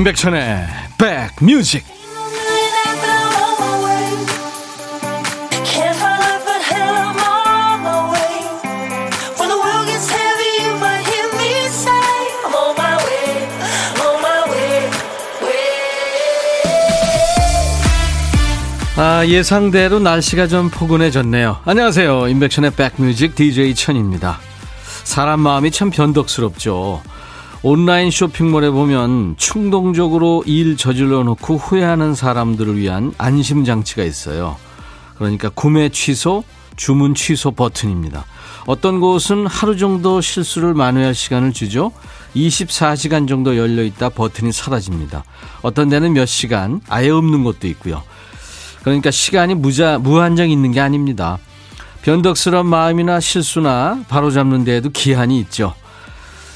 임백천의 백뮤직 아, 예상대로 날씨가 좀 포근해졌네요. 안녕하세요. 임백천의 백뮤직 DJ 천입니다. 사람 마음이 참 변덕스럽죠. 온라인 쇼핑몰에 보면 충동적으로 일 저질러 놓고 후회하는 사람들을 위한 안심 장치가 있어요. 그러니까 구매 취소, 주문 취소 버튼입니다. 어떤 곳은 하루 정도 실수를 만회할 시간을 주죠. 24시간 정도 열려 있다 버튼이 사라집니다. 어떤 데는 몇 시간 아예 없는 곳도 있고요. 그러니까 시간이 무자, 무한정 있는 게 아닙니다. 변덕스러운 마음이나 실수나 바로잡는 데에도 기한이 있죠.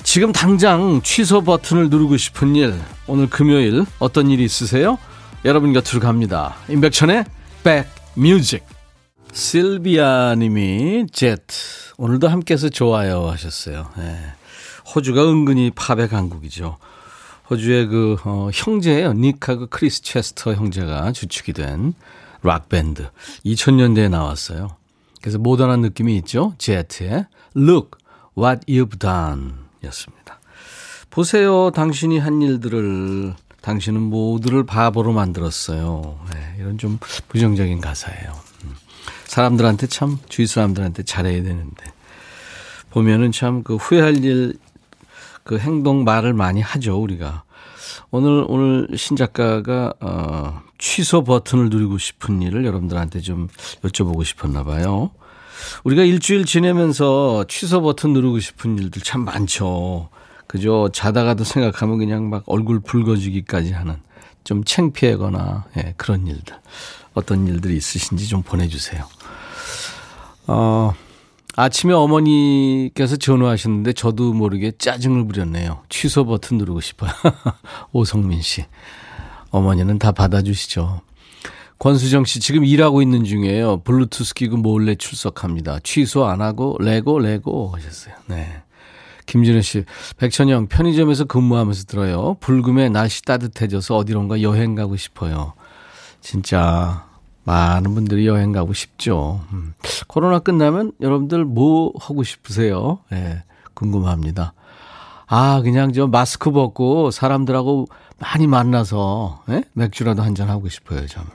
지금 당장 취소 버튼을 누르고 싶은 일, 오늘 금요일 어떤 일이 있으세요? 여러분 곁으로 갑니다. 임백천의 백뮤직. 실비아 님이 Jet. 오늘도 함께해서 좋아요 하셨어요. 네. 호주가 은근히 팝의 강국이죠. 호주의 그 어, 형제예요. 닉하고 크리스 체스터 형제가 주축이 된 락밴드. 2000년대에 나왔어요. 그래서 모던한 느낌이 있죠. 제트의 Look What You've Done 였습니다. 보세요. 당신이 한 일들을 당신은 모두를 바보로 만들었어요. 네, 이런 좀 부정적인 가사예요. 음. 사람들한테 참 주위 사람들한테 잘해야 되는데 보면은 참 그 후회할 일 그 행동 말을 많이 하죠 우리가 오늘 오늘 신 작가가 어, 취소 버튼을 누르고 싶은 일을 여러분들한테 좀 여쭤보고 싶었나 봐요. 우리가 일주일 지내면서 취소 버튼 누르고 싶은 일들 참 많죠. 그죠? 자다가도 생각하면 그냥 막 얼굴 붉어지기까지 하는 좀 창피하거나 예, 그런 일들. 어떤 일들이 있으신지 좀 보내주세요. 어, 아침에 어머니께서 전화하셨는데 저도 모르게 짜증을 부렸네요. 취소 버튼 누르고 싶어요. 오성민 씨. 어머니는 다 받아주시죠. 권수정 씨 지금 일하고 있는 중이에요. 블루투스 끼고 몰래 출석합니다. 취소 안 하고 레고 레고 하셨어요. 네. 김진우 씨, 백천영 편의점에서 근무하면서 들어요. 불금에 날씨 따뜻해져서 어디론가 여행 가고 싶어요. 진짜 많은 분들이 여행 가고 싶죠. 음. 코로나 끝나면 여러분들 뭐 하고 싶으세요? 예, 네, 궁금합니다. 아, 그냥 저 마스크 벗고 사람들하고 많이 만나서 예? 맥주라도 한잔 하고 싶어요, 저는.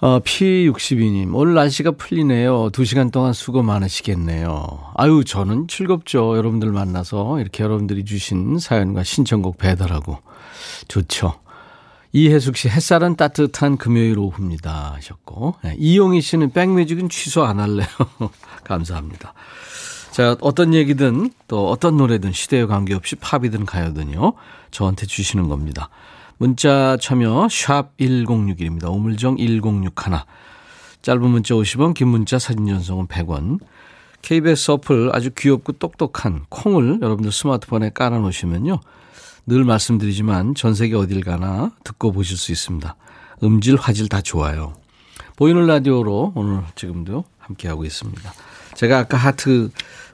어, P62님, 오늘 날씨가 풀리네요. 두 시간 동안 수고 많으시겠네요. 아유, 저는 즐겁죠. 여러분들 만나서 이렇게 여러분들이 주신 사연과 신청곡 배달하고. 좋죠. 이혜숙 씨, 햇살은 따뜻한 금요일 오후입니다. 하셨고. 네, 이용희 씨는 백뮤직은 취소 안 할래요. 감사합니다. 자, 어떤 얘기든 또 어떤 노래든 시대에 관계없이 팝이든 가요든요. 저한테 주시는 겁니다. 문자 참여 샵 1061입니다. 오물정 1061. 짧은 문자 50원, 긴 문자 사진 전송은 100원. KBS 어플 아주 귀엽고 똑똑한 콩을 여러분들 스마트폰에 깔아 놓으시면요. 늘 말씀드리지만 전 세계 어딜 가나 듣고 보실 수 있습니다. 음질, 화질 다 좋아요. 보이는 라디오로 오늘 지금도 함께하고 있습니다. 제가 아까 하트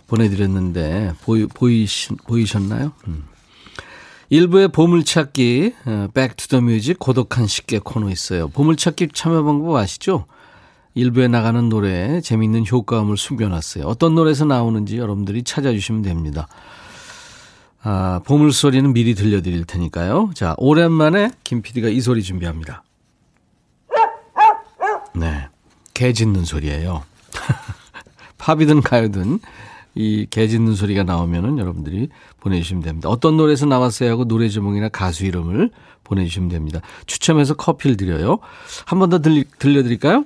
보내드렸는데 보이, 보이시, 보이셨나요? 음. 일부의 보물찾기 Back to the Music 고독한 식객 코너 있어요. 보물찾기 참여 방법 아시죠? 일부에 나가는 노래에 재미있는 효과음을 숨겨놨어요. 어떤 노래에서 나오는지 여러분들이 찾아주시면 됩니다. 아, 보물소리는 미리 들려드릴 테니까요. 자, 오랜만에 김 PD가 이 소리 준비합니다. 네. 개 짖는 소리예요. 팝이든 가요든 이 개 짖는 소리가 나오면은 여러분들이 보내주시면 됩니다. 어떤 노래에서 나왔어요 하고 노래 제목이나 가수 이름을 보내주시면 됩니다. 추첨해서 커피를 드려요. 한 번 더 들려드릴까요?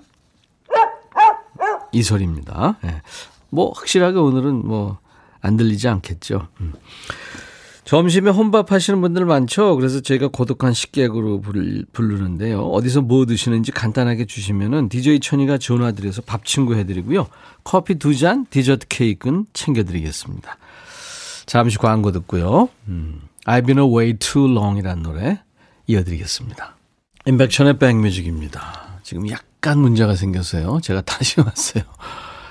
이 소리입니다. 네. 뭐 확실하게 오늘은 뭐 안 들리지 않겠죠. 음. 점심에 혼밥 하시는 분들 많죠. 그래서 저희가 고독한 식객으로 부르는데요. 어디서 뭐 드시는지 간단하게 주시면은 DJ 천이가 전화 드려서 밥 친구 해드리고요. 커피 두 잔, 디저트 케이크는 챙겨드리겠습니다. 잠시 광고 듣고요. 음, I've been away too long 이란 노래 이어드리겠습니다. 인백션의 백뮤직입니다. 지금 약간 문제가 생겼어요. 제가 다시 왔어요.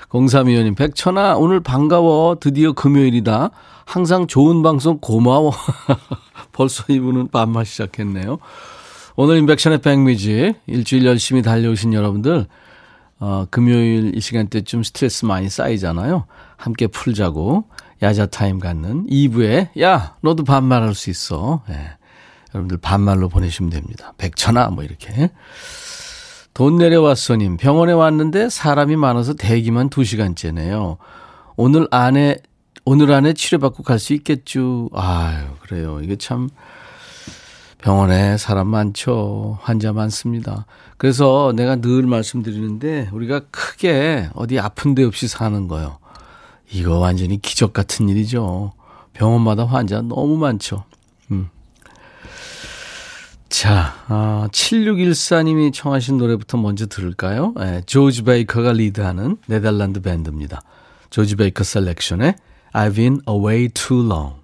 공삼위원님, 백천아, 오늘 반가워. 드디어 금요일이다. 항상 좋은 방송 고마워. 벌써 이분은 반말 시작했네요. 오늘 인백션의 백미지 일주일 열심히 달려오신 여러분들 어, 금요일 이 시간대쯤 스트레스 많이 쌓이잖아요. 함께 풀자고 야자 타임 갖는 2부에 야 너도 반말할 수 있어. 예. 여러분들 반말로 보내시면 됩니다. 백천아 뭐 이렇게. 돈 내려왔어님 병원에 왔는데 사람이 많아서 대기만 2시간째네요. 오늘 안에 오늘 안에 치료받고 갈 수 있겠죠. 아유 그래요. 이게 참 병원에 사람 많죠. 환자 많습니다. 그래서 내가 늘 말씀드리는데 우리가 크게 어디 아픈 데 없이 사는 거요. 이거 완전히 기적 같은 일이죠. 병원마다 환자 너무 많죠. 음. 자, 아, 7614님이 청하신 노래부터 먼저 들을까요? 네, 조지 베이커가 리드하는 네덜란드 밴드입니다. 조지 베이커 셀렉션의 I've been away too long.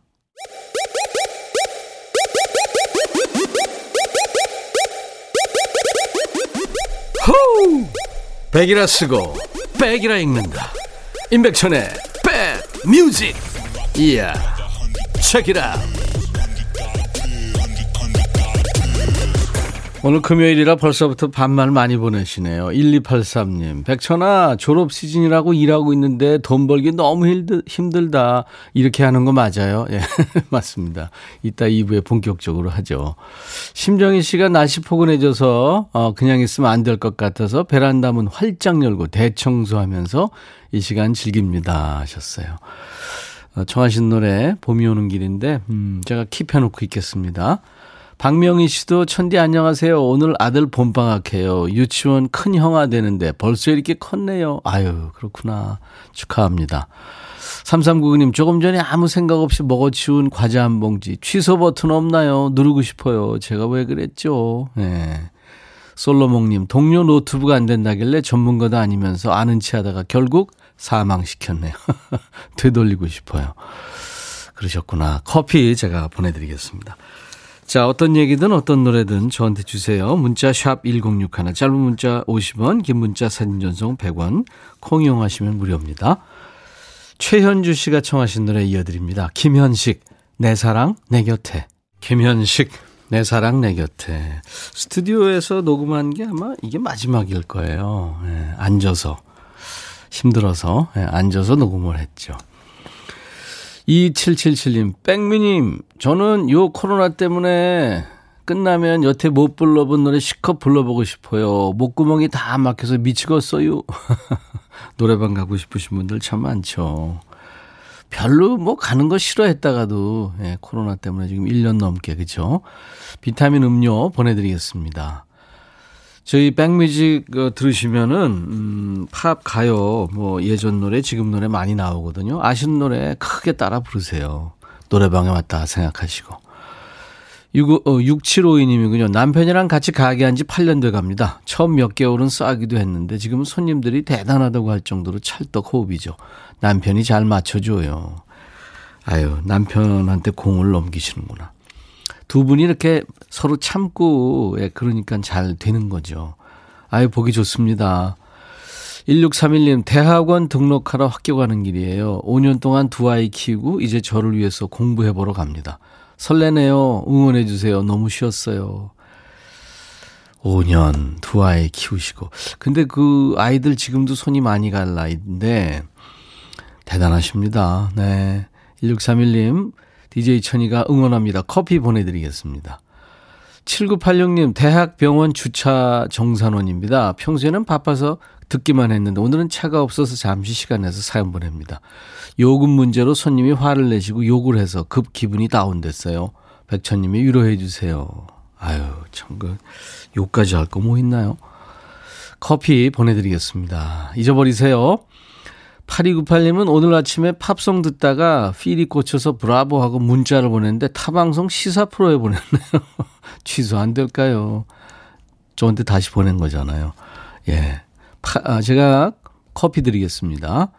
호우! 백이라 쓰고 Back이라 읽는다. 임백천의 백 뮤직. 이야. Check it out. 오늘 금요일이라 벌써부터 반말 많이 보내시네요. 1283님. 백천아, 졸업 시즌이라고 일하고 있는데 돈 벌기 너무 힘들, 다 이렇게 하는 거 맞아요? 예, 맞습니다. 이따 2부에 본격적으로 하죠. 심정희 씨가 날씨 포근해져서, 어, 그냥 있으면 안 될 것 같아서 베란다 문 활짝 열고 대청소하면서 이 시간 즐깁니다. 하셨어요. 어, 청하신 노래, 봄이 오는 길인데, 음, 제가 킵해놓고 있겠습니다. 박명희 씨도 천디 안녕하세요. 오늘 아들 봄방학해요. 유치원 큰 형아 되는데 벌써 이렇게 컸네요. 아유, 그렇구나. 축하합니다. 3399님, 조금 전에 아무 생각 없이 먹어치운 과자 한 봉지. 취소 버튼 없나요? 누르고 싶어요. 제가 왜 그랬죠? 네. 솔로몽님, 동료 노트북 안 된다길래 전문가도 아니면서 아는 체 하다가 결국 사망시켰네요. 되돌리고 싶어요. 그러셨구나. 커피 제가 보내드리겠습니다. 자, 어떤 얘기든 어떤 노래든 저한테 주세요. 문자 샵 1061, 짧은 문자 50원, 긴 문자 사진 전송 100원, 콩 이용하시면 무료입니다. 최현주 씨가 청하신 노래 이어드립니다. 김현식, 내 사랑, 내 곁에. 김현식, 내 사랑, 내 곁에. 스튜디오에서 녹음한 게 아마 이게 마지막일 거예요. 네, 앉아서. 힘들어서, 네, 앉아서 녹음을 했죠. 2777님, 백미님, 저는 요 코로나 때문에 끝나면 여태 못 불러본 노래 시컷 불러보고 싶어요. 목구멍이 다 막혀서 미치겠어요. 노래방 가고 싶으신 분들 참 많죠. 별로 뭐 가는 거 싫어했다가도 예, 코로나 때문에 지금 1년 넘게 그죠? 비타민 음료 보내드리겠습니다. 저희 백뮤직 어, 들으시면은 음, 팝 가요 뭐 예전 노래 지금 노래 많이 나오거든요. 아시는 노래 크게 따라 부르세요. 노래방에 왔다 생각하시고. 6, 어, 6752님이군요. 남편이랑 같이 가게 한 지 8년 돼 갑니다. 처음 몇 개월은 싸기도 했는데 지금은 손님들이 대단하다고 할 정도로 찰떡 호흡이죠. 남편이 잘 맞춰줘요. 아유, 남편한테 공을 넘기시는구나. 두 분이 이렇게 서로 참고, 예, 그러니까 잘 되는 거죠. 아유, 보기 좋습니다. 1631님, 대학원 등록하러 학교 가는 길이에요. 5년 동안 두 아이 키우고 이제 저를 위해서 공부해보러 갑니다. 설레네요. 응원해주세요. 너무 쉬웠어요. 5년 두 아이 키우시고. 근데 그 아이들 지금도 손이 많이 갈 나이인데, 대단하십니다. 네. 1631님, DJ 천이가 응원합니다. 커피 보내드리겠습니다. 7986님, 대학병원 주차 정산원입니다. 평소에는 바빠서 듣기만 했는데 오늘은 차가 없어서 잠시 시간 내서 사연 보냅니다. 요금 문제로 손님이 화를 내시고 욕을 해서 급 기분이 다운됐어요. 백천님이 위로해 주세요. 아유, 참, 그, 욕까지 할 거 뭐 있나요? 커피 보내드리겠습니다. 잊어버리세요. 8298님은 오늘 아침에 팝송 듣다가 필이 꽂혀서 브라보 하고 문자를 보냈는데 타방송 시사 프로에 보냈네요. 취소 안 될까요? 저한테 다시 보낸 거잖아요. 예. 파, 아, 제가 커피 드리겠습니다.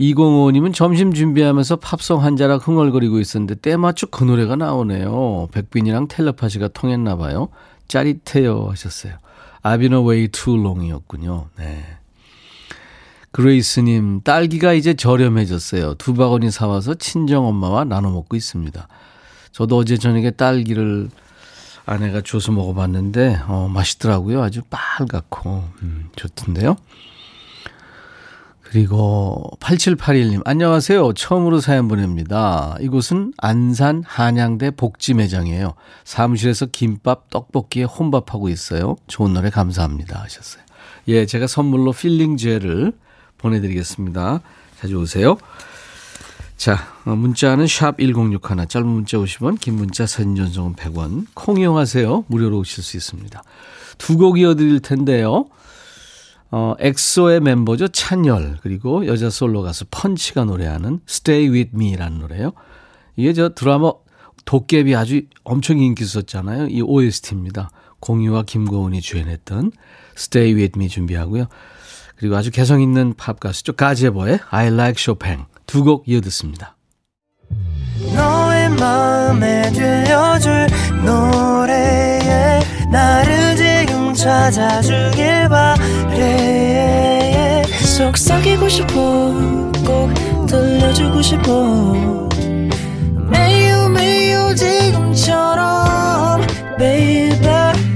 205님은 점심 준비하면서 팝송 한 자락 흥얼거리고 있었는데 때맞춰 그 노래가 나오네요. 백빈이랑 텔레파시가 통했나 봐요. 짜릿해요 하셨어요. I've been away too long이었군요. 네. 그레이스님, 딸기가 이제 저렴해졌어요. 두 바구니 사와서 친정엄마와 나눠 먹고 있습니다. 저도 어제 저녁에 딸기를 아내가 줘서 먹어봤는데, 어, 맛있더라고요. 아주 빨갛고, 음, 좋던데요. 그리고 8781님, 안녕하세요. 처음으로 사연 보냅니다. 이곳은 안산 한양대 복지 매장이에요. 사무실에서 김밥, 떡볶이에 혼밥하고 있어요. 좋은 노래 감사합니다. 하셨어요. 예, 제가 선물로 필링 젤을 보내드리겠습니다. 자주 오세요. 자, 어, 문자는 샵 1061, 짧은 문자 50원, 긴 문자 사진 전송은 100원. 콩 이용하세요. 무료로 오실 수 있습니다. 두 곡 이어드릴 텐데요. 어, 엑소의 멤버죠. 찬열. 그리고 여자 솔로 가수 펀치가 노래하는 Stay With Me라는 노래요. 이게 저 드라마 도깨비 아주 엄청 인기 있었잖아요. 이 OST입니다. 공유와 김고은이 주연했던 Stay With Me 준비하고요. 그리고 아주 개성 있는 팝 가수죠. 가제버의 I Like Chopin 두 곡 이어 듣습니다. 너의 마음에 들려줄 노래에 나를 지금 찾아주길 바래 속삭이고 싶어 꼭 들려주고 싶어 매우 매우 지금처럼 baby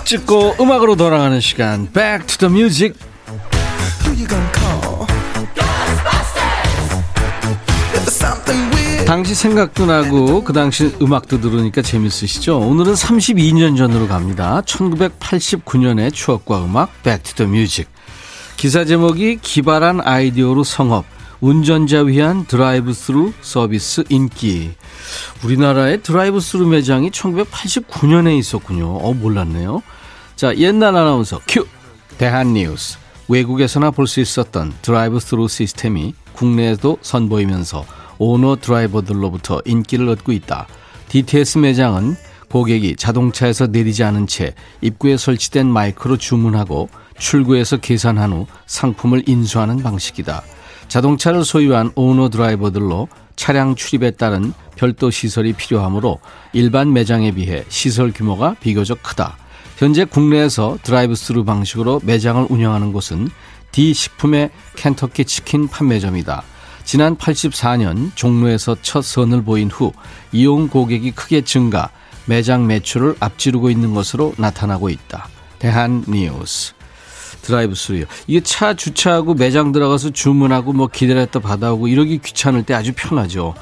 추억 찍고 음악으로 돌아가는 시간 Back to the Music 당시 생각도 나고 그 당시 음악도 들으니까 재밌으시죠? 오늘은 32년 전으로 갑니다. 1989년의 추억과 음악 Back to the Music 기사 제목이 기발한 아이디어로 성업 운전자 위한 드라이브 스루 서비스 인기 우리나라의 드라이브 스루 매장이 1989년에 있었군요. 어, 몰랐네요. 자, 옛날 아나운서 큐! 대한뉴스. 외국에서나 볼 수 있었던 드라이브 스루 시스템이 국내에도 선보이면서 오너 드라이버들로부터 인기를 얻고 있다. DTS 매장은 고객이 자동차에서 내리지 않은 채 입구에 설치된 마이크로 주문하고 출구에서 계산한 후 상품을 인수하는 방식이다. 자동차를 소유한 오너 드라이버들로 차량 출입에 따른 별도 시설이 필요하므로 일반 매장에 비해 시설 규모가 비교적 크다. 현재 국내에서 드라이브 스루 방식으로 매장을 운영하는 곳은 D 식품의 켄터키 치킨 판매점이다. 지난 84년 종로에서 첫 선을 보인 후 이용 고객이 크게 증가, 매장 매출을 앞지르고 있는 것으로 나타나고 있다. 대한 뉴스. 드라이브 스루요. 이게 차 주차하고 매장 들어가서 주문하고 뭐 기다렸다 받아오고 이러기 귀찮을 때 아주 편하죠.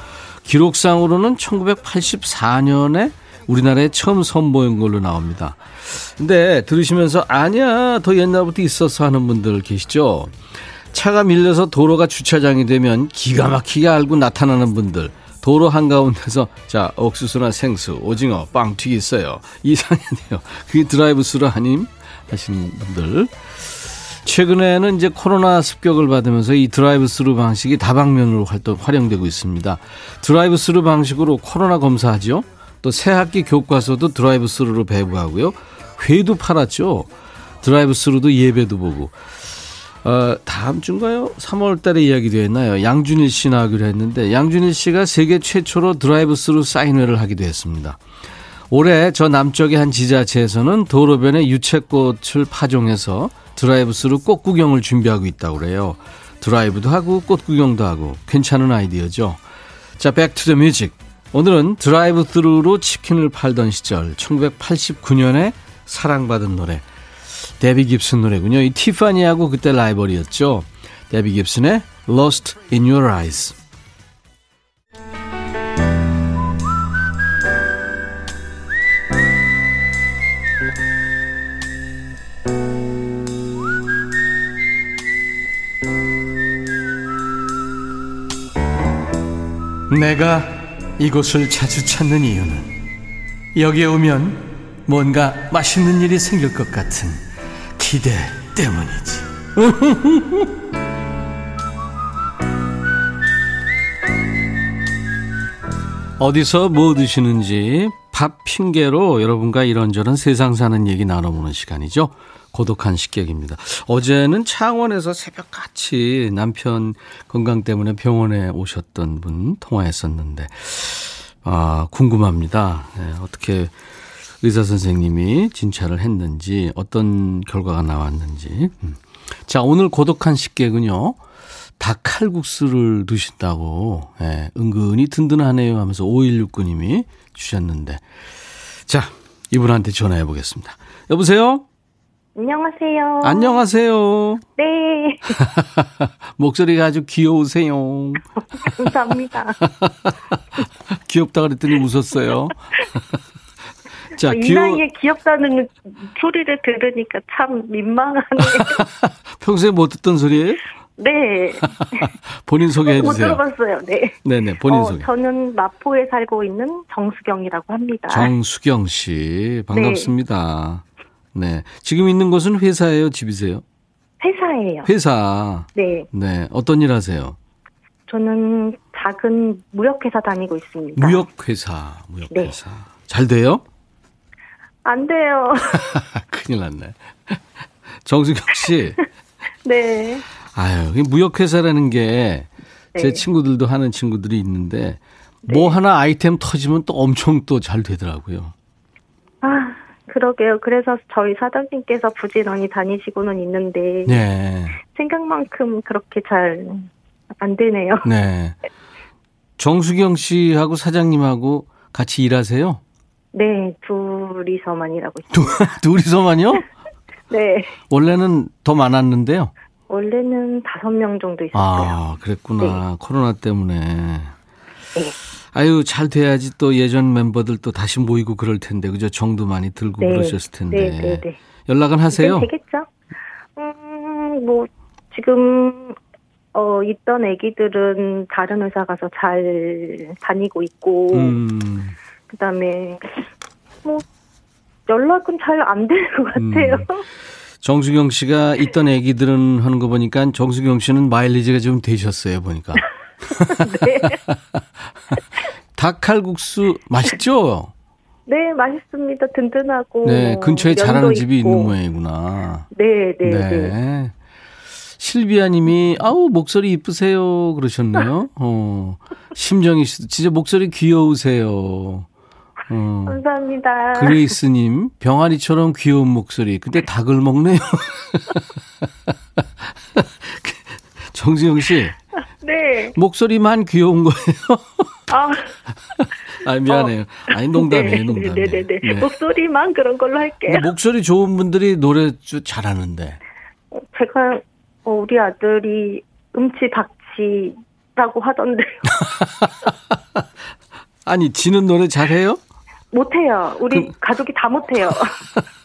기록상으로는 1984년에 우리나라에 처음 선보인 걸로 나옵니다. 근데 들으시면서 아니야 더 옛날부터 있었어 하는 분들 계시죠? 차가 밀려서 도로가 주차장이 되면 기가 막히게 알고 나타나는 분들. 도로 한가운데서 자 옥수수나 생수 오징어 뻥튀기 있어요. 이상이네요. 그게 드라이브 스루 아님? 하시는 분들 최근에는 이제 코로나 습격을 받으면서 이 드라이브 스루 방식이 다방면으로 활동, 활용되고 있습니다. 드라이브 스루 방식으로 코로나 검사하죠. 또 새 학기 교과서도 드라이브 스루로 배부하고요. 회도 팔았죠. 드라이브 스루로 예배도 보고. 어, 다음 주인가요? 3월 달에 이야기도 했나요? 양준일 씨 나오기로 했는데 양준일 씨가 세계 최초로 드라이브 스루 사인회를 하기도 했습니다. 올해 저 남쪽의 한 지자체에서는 도로변에 유채꽃을 파종해서 드라이브 스루 꽃 구경을 준비하고 있다고 그래요. 드라이브도 하고 꽃 구경도 하고 괜찮은 아이디어죠. 자, Back to the Music. 오늘은 드라이브 스루로 치킨을 팔던 시절 1989년에 사랑받은 노래 데비 깁슨 노래군요. 이 티파니하고 그때 라이벌이었죠. 데비 깁슨의 Lost in Your Eyes. 내가 이곳을 자주 찾는 이유는 여기에 오면 뭔가 맛있는 일이 생길 것 같은 기대 때문이지. 어디서 뭐 드시는지 밥 핑계로 여러분과 이런저런 세상 사는 얘기 나눠보는 시간이죠. 고독한 식객입니다. 어제는 창원에서 새벽같이 남편 건강 때문에 병원에 오셨던 분 통화했었는데, 아, 궁금합니다. 네, 어떻게 의사 선생님이 진찰을 했는지, 어떤 결과가 나왔는지. 음. 자, 오늘 고독한 식객은요, 닭 칼국수를 드신다고, 예, 은근히 든든하네요 하면서 5169님이 주셨는데. 자, 이분한테 전화해 보겠습니다. 여보세요? 안녕하세요. 안녕하세요. 네. 목소리가 아주 귀여우세요. 감사합니다. 귀엽다 그랬더니 웃었어요. 자, 이 귀여... 나이에 귀엽다는 소리를 들으니까 참 민망하네요. 평소에 못 듣던 소리예요? 네. 본인 소개해 주세요. 못 들어봤어요. 네. 네네, 본인 어, 소개. 저는 마포에 살고 있는 정수경이라고 합니다. 정수경 씨, 반갑습니다. 네. 네. 지금 있는 곳은 회사예요, 집이세요? 회사예요. 회사. 네. 네. 어떤 일 하세요? 저는 작은 무역회사 다니고 있습니다. 무역회사, 무역회사. 네. 잘 돼요? 안 돼요. 큰일 났네. 정수경 씨. 네. 아유, 무역회사라는 게제 네. 친구들도 하는 친구들이 있는데 뭐 네. 하나 아이템 터지면 또 엄청 또 잘 되더라고요. 아, 그러게요. 그래서 저희 사장님께서 부지런히 다니시고는 있는데 네. 생각만큼 그렇게 잘 안 되네요. 네. 정수경 씨하고 사장님하고 같이 일하세요? 네, 둘이서만 일하고 있습니다. 둘이서만요? 네. 원래는 더 많았는데요. 원래는 다섯 명 정도 있었어요. 아, 그랬구나. 네. 코로나 때문에. 네. 아유, 잘 돼야지 또 예전 멤버들 또 다시 모이고 그럴 텐데, 그죠? 정도 많이 들고 네. 그러셨을 텐데. 네, 네, 네. 연락은 하세요? 되겠죠? 음, 뭐, 지금, 어, 있던 애기들은 다른 회사 가서 잘 다니고 있고, 음. 그 다음에, 뭐, 연락은 잘 안 되는 것 같아요. 음. 정수경 씨가 있던 애기들은 하는 거 보니까 정수경 씨는 마일리지가 좀 되셨어요, 보니까. 네. 닭칼국수 맛있죠? 네, 맛있습니다. 든든하고. 네, 근처에 잘하는 집이 있는 모양이구나. 네, 네, 네. 네. 실비아 님이, 아우, 목소리 이쁘세요. 그러셨네요. 어. 심정희 씨도 진짜 목소리 귀여우세요. 어. 감사합니다. 그레이스 님, 병아리처럼 귀여운 목소리. 근데 닭을 먹네요. 정지영 씨. 네. 목소리만 귀여운 거예요? 아. 아, 미안해요. 어. 아니, 농담이에요, 농담. 네네네. 네. 네. 목소리만 그런 걸로 할게요. 목소리 좋은 분들이 노래 잘하는데. 어, 제가, 어, 우리 아들이 음치 박치라고 하던데요. 아니, 지는 노래 잘해요? 못해요. 우리 그... 가족이 다 못해요.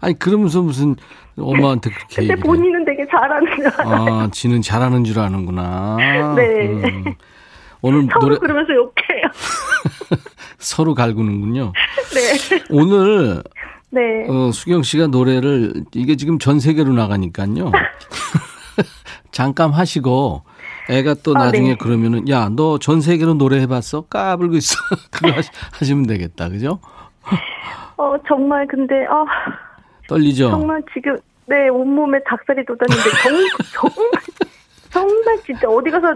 아니 그러면서 무슨 엄마한테 그렇게 근데 본인은 되게 잘하는 줄 알아요. 아, 지는 잘하는 줄 아는구나. 네. 음. 오늘 서로 노래 그러면서 욕해요. 서로 갈구는군요. 네. 오늘 네. 어, 수경 씨가 노래를 이게 지금 전 세계로 나가니까요. 잠깐 하시고 애가 또 아, 나중에 네. 그러면은 야 너 전 세계로 노래 해봤어? 까불고 있어. 그거 하시, 면 되겠다, 그죠? 어 정말 근데 아 떨리죠. 정말 지금 네 온몸에 닭살이 돋았는데 정, 정말 정말 진짜 어디 가서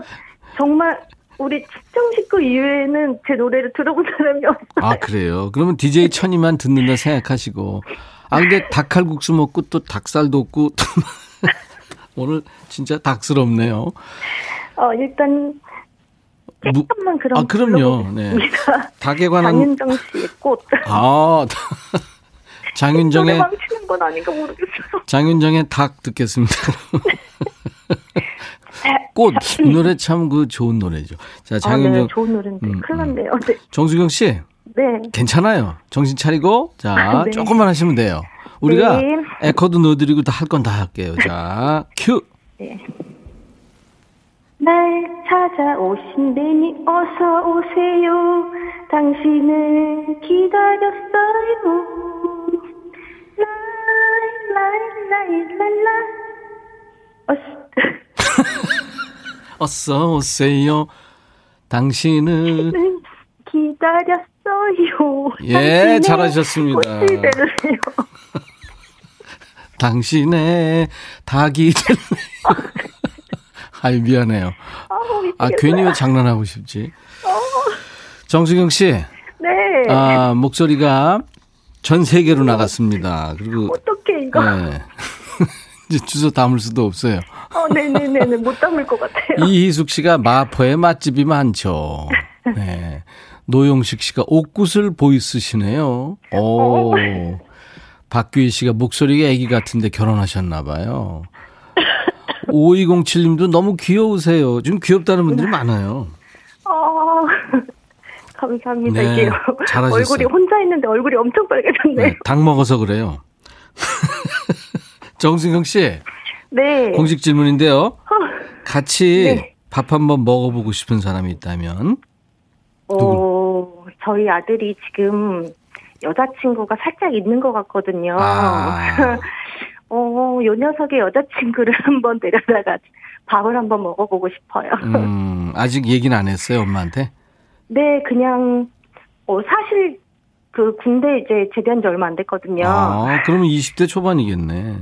정말 우리 친정 식구 이외에는 제 노래를 들어본 사람이 없어요. 아 그래요. 그러면 DJ 천이만 듣는다 생각하시고 아 근데 닭칼국수 먹고 또 닭살도 없고 오늘 진짜 닭스럽네요. 어, 일단 조금만 그런 아, 그럼요. 네. 닭에 관한 장윤정 씨의 꽃. 아. 장윤정의 망치는 건 아닌가 모르겠어요. 장윤정의 닭 듣겠습니다. 꽃. 이 노래 참 그 좋은 노래죠. 자, 장윤정. 아, 네, 좋은 노래인데. 음, 큰일 났네요. 음. 네. 정수경 씨. 네. 괜찮아요. 정신 차리고, 자, 아, 네. 조금만 하시면 돼요. 우리가 네. 에코도 넣어드리고 다 할 건 다 할게요. 자, 큐. 네. 날 찾아오신다니 어서 오세요. 당신을 기다렸어요. 라라라라라. 어서 오세요. 당신은 기다렸어요. 예, 잘하셨습니다. 당신의 닭이 될래요. 아유 미안해요. 아 괜히 왜 장난하고 싶지? 정수경 씨. 네. 아 목소리가 전 세계로 나갔습니다. 그리고 어떻게 이거? 네. 이제 주소 담을 수도 없어요. 어, 네네네네 못 담을 것 같아요. 이희숙 씨가 마포에 맛집이 많죠. 네. 노용식 씨가 옥구슬 보이스시네요. 오. 박규희 씨가 목소리가 애기 같은데 결혼하셨나 봐요. 5207님도 너무 귀여우세요. 좀 귀엽다는 분들이 많아요. 어, 감사합니다. 네, 이게 잘하셨어요. 얼굴이 혼자 있는데 얼굴이 엄청 빨개졌네요. 네, 닭 먹어서 그래요. 정승경 씨, 네. 공식 질문인데요. 같이 네. 밥 한번 먹어보고 싶은 사람이 있다면? 어, 저희 아들이 지금 여자친구가 살짝 있는 것 같거든요. 아. 어, 요 녀석의 여자친구를 한번 데려다가 밥을 한번 먹어보고 싶어요. 음, 아직 얘기는 안 했어요, 엄마한테? 네, 그냥, 어, 사실, 그, 군대 이제 제대한 지 얼마 안 됐거든요. 아, 그러면 20대 초반이겠네.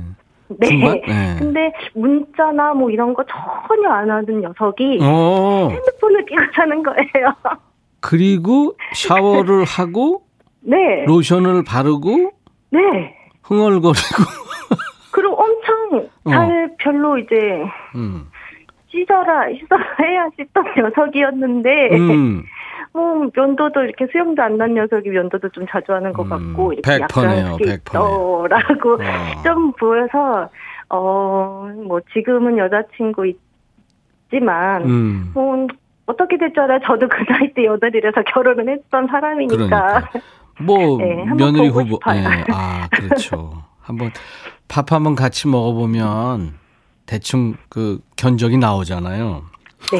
네. 중반? 네. 근데 문자나 뭐 이런 거 전혀 안 하는 녀석이 어, 핸드폰을 끼고 자는 거예요. 그리고 샤워를 하고 네. 로션을 바르고 네. 흥얼거리고, 그리고 엄청 잘 별로 이제 음, 찢어라, 씻어라 해야 씻던 녀석이었는데, 음, 뭐, 면도도 이렇게 수염도 안 난 녀석이 면도도 좀 자주 하는 것 음, 같고, 이렇게 100%네요, 약간 그게 100%네요. 있더라고 어. 좀 보여서, 어, 뭐, 지금은 여자친구 있지만, 음. 뭐, 어떻게 될 줄 알아요? 저도 그 나이 때 여덟이라서 결혼을 했던 사람이니까. 그러니까. 뭐, 네, 며느리 후보. 예, 아, 그렇죠. 한번 밥 한번 같이 먹어보면 대충 그 견적이 나오잖아요. 네.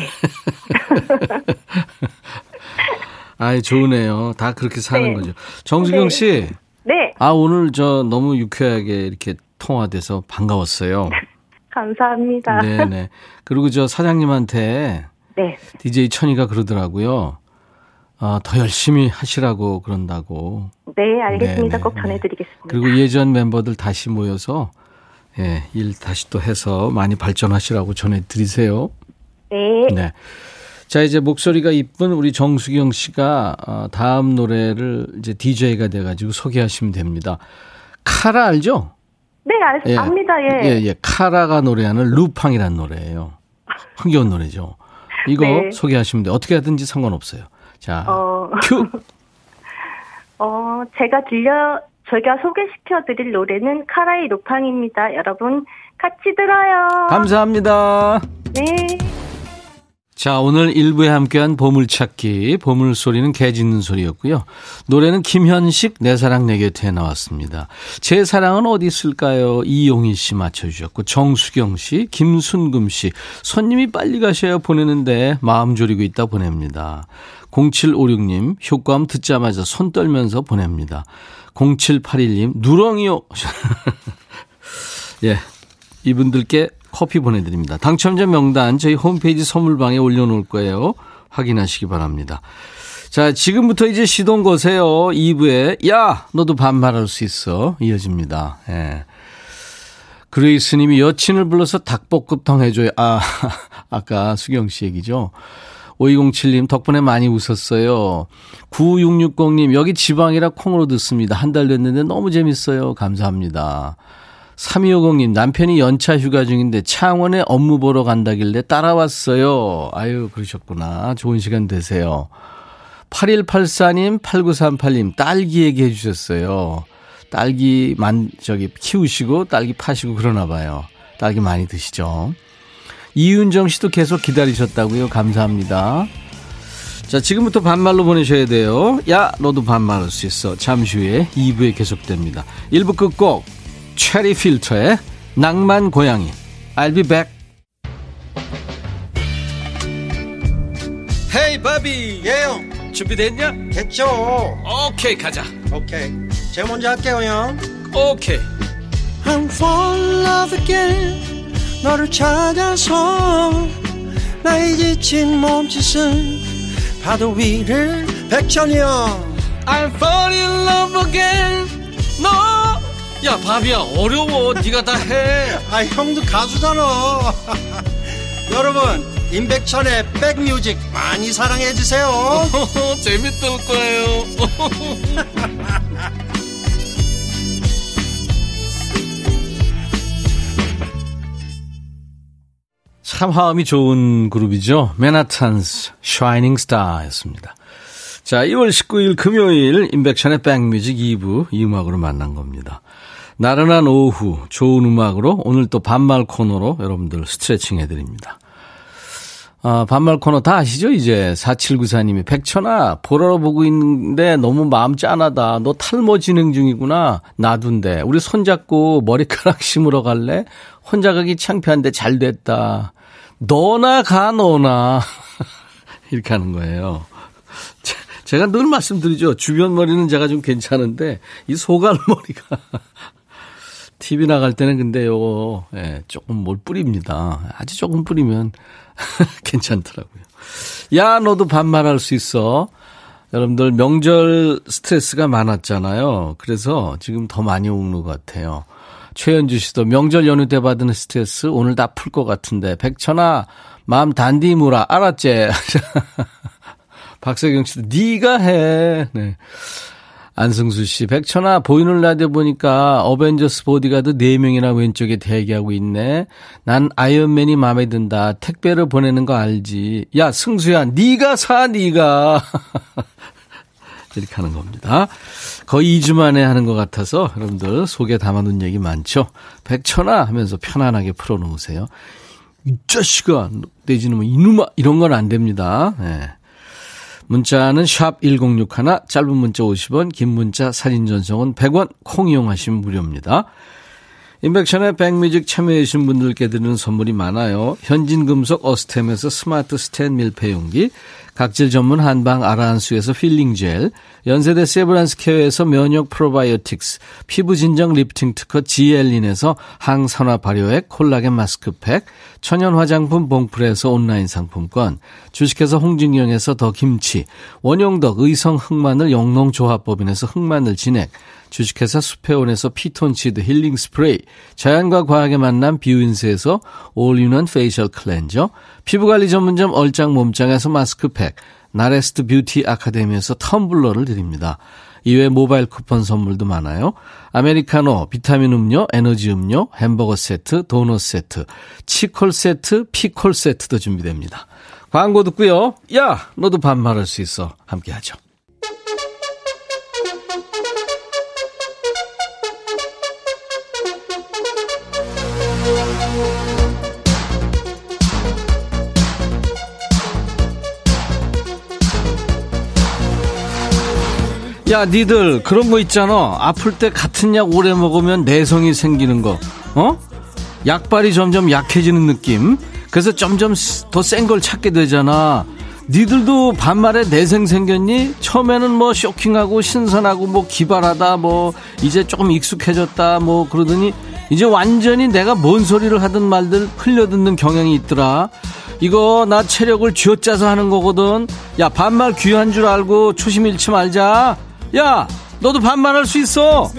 아이, 좋으네요. 다 그렇게 사는 네. 거죠. 정수경 네. 씨. 네, 아, 오늘 저 너무 유쾌하게 이렇게 통화돼서 반가웠어요. 감사합니다. 네네. 그리고 저 사장님한테 네. DJ 천이가 그러더라고요. 아, 더 열심히 하시라고 그런다고. 네, 알겠습니다. 네네, 꼭 네. 전해드리겠습니다. 그리고 예전 멤버들 다시 모여서 예, 일 다시 또 해서 많이 발전하시라고 전해드리세요. 네. 네. 자, 이제 목소리가 이쁜 우리 정수경 씨가 어, 다음 노래를 이제 DJ가 돼가지고 소개하시면 됩니다. 카라 알죠? 네, 알, 예. 압니다. 예. 예, 예. 카라가 노래하는 루팡이라는 노래예요. 흥겨운 노래죠. 이거 네. 소개하시면 돼요. 어떻게 하든지 상관없어요. 자, 어, 큐! 어, 제가 들려, 제가 소개시켜 드릴 노래는 카라의 루팡입니다. 여러분, 같이 들어요. 감사합니다. 네. 자, 오늘 1부에 함께한 보물찾기, 보물소리는 개 짖는 소리였고요. 노래는 김현식, 내 사랑 내 곁에 나왔습니다. 제 사랑은 어디 있을까요? 이용희 씨 맞춰주셨고, 정수경 씨, 김순금 씨, 손님이 빨리 가셔야 보내는데 마음 졸이고 있다 보냅니다. 0756님, 효과음 듣자마자 손 떨면서 보냅니다. 0781님, 누렁이요. 예, 이분들께 커피 보내드립니다. 당첨자 명단 저희 홈페이지 선물방에 올려놓을 거예요. 확인하시기 바랍니다. 자, 지금부터 이제 시동 거세요. 2부에, 야! 너도 반말할 수 있어. 이어집니다. 예. 그레이스 님이 여친을 불러서 닭볶음탕 해줘요. 아, 아까 수경 씨 얘기죠. 5207님 덕분에 많이 웃었어요. 9660님 여기 지방이라 콩으로 듣습니다. 한 달 됐는데 너무 재밌어요. 감사합니다. 3250님 남편이 연차 휴가 중인데 창원에 업무 보러 간다길래 따라왔어요. 아유 그러셨구나. 좋은 시간 되세요. 8184님 8938님 딸기 얘기해 주셨어요. 딸기 만 저기 키우시고 딸기 파시고 그러나 봐요. 딸기 많이 드시죠. 이윤정 씨도 계속 기다리셨다고요. 감사합니다. 자, 지금부터 반말로 보내셔야 돼요. 야, 너도 반말할 수 있어. 잠시 후에 2부에 계속됩니다. 1부 끝곡 체리 필터의 낭만 고양이. I'll be back. 바비 예영. 준비됐냐? 됐죠. 오케이 가자. 오케이. 제가 먼저 할게요 형. 오케이. I'm fall in love again. 너를 찾아서 나의 지친 몸짓은 파도 위를 백천이 형. I'm fall in love again. 너 야 바비야 어려워 네가 다 해 아 형도 가수잖아 여러분 임백천의 백뮤직 많이 사랑해 주세요 재밌을 거예요 참 화음이 좋은 그룹이죠. 맨하탄스 샤이닝 스타였습니다. 자, 2월 19일 금요일 인백션의 백뮤직 2부 이 음악으로 만난 겁니다. 나른한 오후 좋은 음악으로 오늘 또 반말 코너로 여러분들 스트레칭 해드립니다. 아, 반말 코너 다 아시죠? 이제 4794님이 백천아 보러 보고 있는데 너무 마음 짠하다. 너 탈모 진행 중이구나. 나둔데 우리 손잡고 머리카락 심으러 갈래? 혼자 가기 창피한데 잘 됐다. 너나 가 너나 이렇게 하는 거예요. 제가 늘 말씀드리죠. 주변 머리는 제가 좀 괜찮은데 이 소갈 머리가 TV 나갈 때는 근데 요거 예, 조금 뭘 뿌립니다. 아주 조금 뿌리면 괜찮더라고요. 야 너도 반말할 수 있어. 여러분들 명절 스트레스가 많았잖아요. 그래서 지금 더 많이 오는 것 같아요. 최현주 씨도 명절 연휴 때 받은 스트레스 오늘 다 풀 것 같은데 백천아 마음 단디 무라 알았지? 박세경 씨도 네가 해. 네. 안승수 씨, 백천아, 보이는 라디오 보니까 어벤져스 보디가드 4명이나 왼쪽에 대기하고 있네. 난 아이언맨이 마음에 든다. 택배를 보내는 거 알지. 야, 승수야, 네가 사, 네가 이렇게 하는 겁니다. 거의 2주 만에 하는 것 같아서 여러분들 속에 담아둔 얘기 많죠. 백천아 하면서 편안하게 풀어놓으세요. 이 자식아, 내지는 뭐 이놈아, 이런 건 안 됩니다. 네. 문자는 샵 1061, 짧은 문자 50원, 긴 문자 사진 전송은 100원, 콩 이용하시면 무료입니다. 임백천의 백뮤직 참여해주신 분들께 드리는 선물이 많아요. 현진금속 어스템에서 스마트 스탠 밀폐용기, 각질 전문 한방 아라한수에서 필링 젤, 연세대 세브란스 케어에서 면역 프로바이오틱스, 피부 진정 리프팅 특허 지엘린에서 항산화 발효액 콜라겐 마스크팩, 천연 화장품 봉프레에서 온라인 상품권, 주식회사 홍진경에서 더 김치, 원용덕 의성 흑마늘 영농조합법인에서 흑마늘 진액, 주식회사 수페온에서 피톤치드 힐링 스프레이, 자연과 과학의 만남 뷰인스에서 all-in-one facial cleanser, 피부관리 전문점 얼짱 몸짱에서 마스크팩, 나레스트 뷰티 아카데미에서 텀블러를 드립니다. 이외에 모바일 쿠폰 선물도 많아요. 아메리카노, 비타민 음료, 에너지 음료, 햄버거 세트, 도넛 세트, 치콜 세트, 피콜 세트도 준비됩니다. 광고 듣고요. 야, 너도 반말할 수 있어. 함께 하죠. 야, 니들 그런 거 있잖아. 아플 때 같은 약 오래 먹으면 내성이 생기는 거. 어? 약발이 점점 약해지는 느낌. 그래서 점점 더 센 걸 찾게 되잖아. 니들도 반말에 내생 생겼니? 처음에는 뭐 쇼킹하고 신선하고 뭐 기발하다 뭐 이제 조금 익숙해졌다 뭐 그러더니 이제 완전히 내가 뭔 소리를 하든 말들 흘려듣는 경향이 있더라. 이거 나 체력을 쥐어짜서 하는 거거든. 야 반말 귀한 줄 알고 초심 잃지 말자. 야 너도 반말할 수 있어.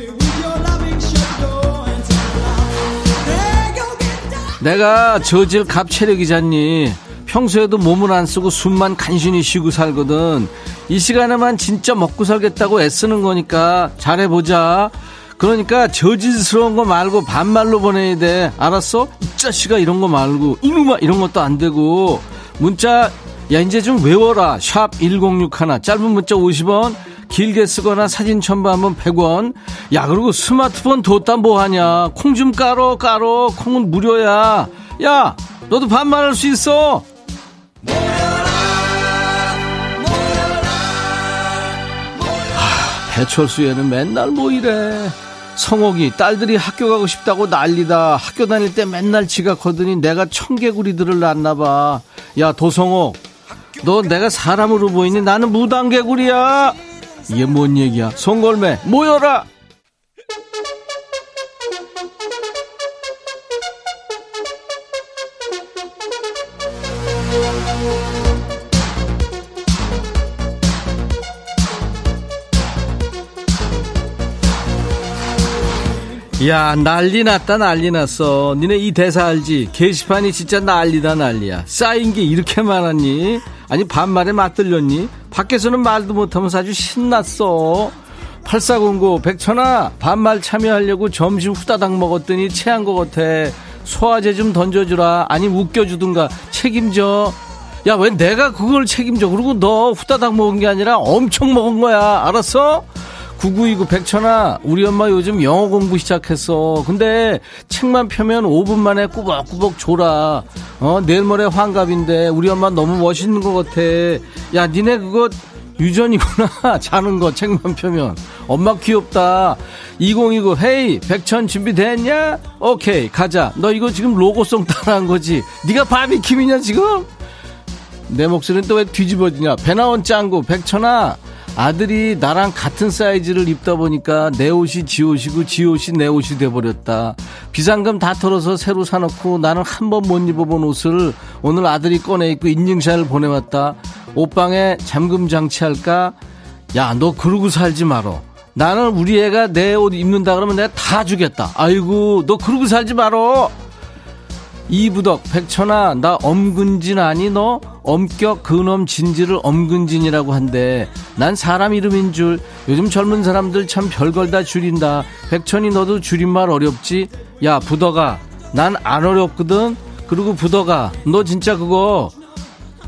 내가 저질 갑 체력이잖니. 평소에도 몸을 안 쓰고 숨만 간신히 쉬고 살거든. 이 시간에만 진짜 먹고 살겠다고 애쓰는 거니까 잘해보자. 그러니까 저질스러운 거 말고 반말로 보내야 돼. 알았어? 이 자식아 이런 거 말고 이놈아 이런 것도 안 되고 문자 야 이제 좀 외워라. 샵 1061 짧은 문자 50원 길게 쓰거나 사진 첨부하면 100원. 야 그리고 스마트폰 뒀다 뭐하냐. 콩 좀 깔어 깔어. 콩은 무료야. 야 너도 반말할 수 있어. 배철수에는 맨날 뭐 이래. 성옥이 딸들이 학교 가고 싶다고 난리다. 학교 다닐 때 맨날 지각하더니 내가 청개구리들을 낳나 봐. 야 도성옥 너 내가 사람으로 보이니 나는 무당개구리야 이게 뭔 얘기야 송골매 모여라 야 난리 났다 난리 났어. 니네 이 대사 알지? 게시판이 진짜 난리다 난리야. 쌓인 게 이렇게 많았니? 아니 반말에 맞들렸니? 밖에서는 말도 못하면서 아주 신났어. 8409 백천아 반말 참여하려고 점심 후다닥 먹었더니 체한 것 같아. 소화제 좀 던져주라. 아니 웃겨주든가. 책임져. 야 왜 내가 그걸 책임져? 그리고 너 후다닥 먹은 게 아니라 엄청 먹은 거야. 알았어? 9929 백천아 우리 엄마 요즘 영어 공부 시작했어. 근데 책만 펴면 5분 만에 꾸벅꾸벅 졸아. 어 내일 모레 환갑인데 우리 엄마 너무 멋있는 것 같아. 야 니네 그거 유전이구나. 자는 거 책만 펴면. 엄마 귀엽다. 2029 헤이 백천 준비됐냐? 오케이 가자. 너 이거 지금 로고송 따라한 거지? 네가 바비킴이냐 지금? 내 목소리는 또 왜 뒤집어지냐? 배나온 짱구 백천아 아들이 나랑 같은 사이즈를 입다 보니까 내 옷이 지 옷이고 지 옷이 내 옷이 돼버렸다. 비상금 다 털어서 새로 사놓고 나는 한 번 못 입어본 옷을 오늘 아들이 꺼내 입고 인증샷을 보내왔다. 옷방에 잠금 장치할까? 야, 너 그러고 살지 말어. 나는 우리 애가 내 옷 입는다 그러면 내가 다 주겠다. 아이고, 너 그러고 살지 말어. 이부덕, 백천아, 나 엄근진 아니 너? 엄격 근엄 진지를 엄근진이라고 한대. 난 사람 이름인 줄. 요즘 젊은 사람들 참 별걸 다 줄인다. 백천이 너도 줄임말 어렵지? 야, 부덕아, 난 안 어렵거든? 그리고 부덕아, 너 진짜 그거,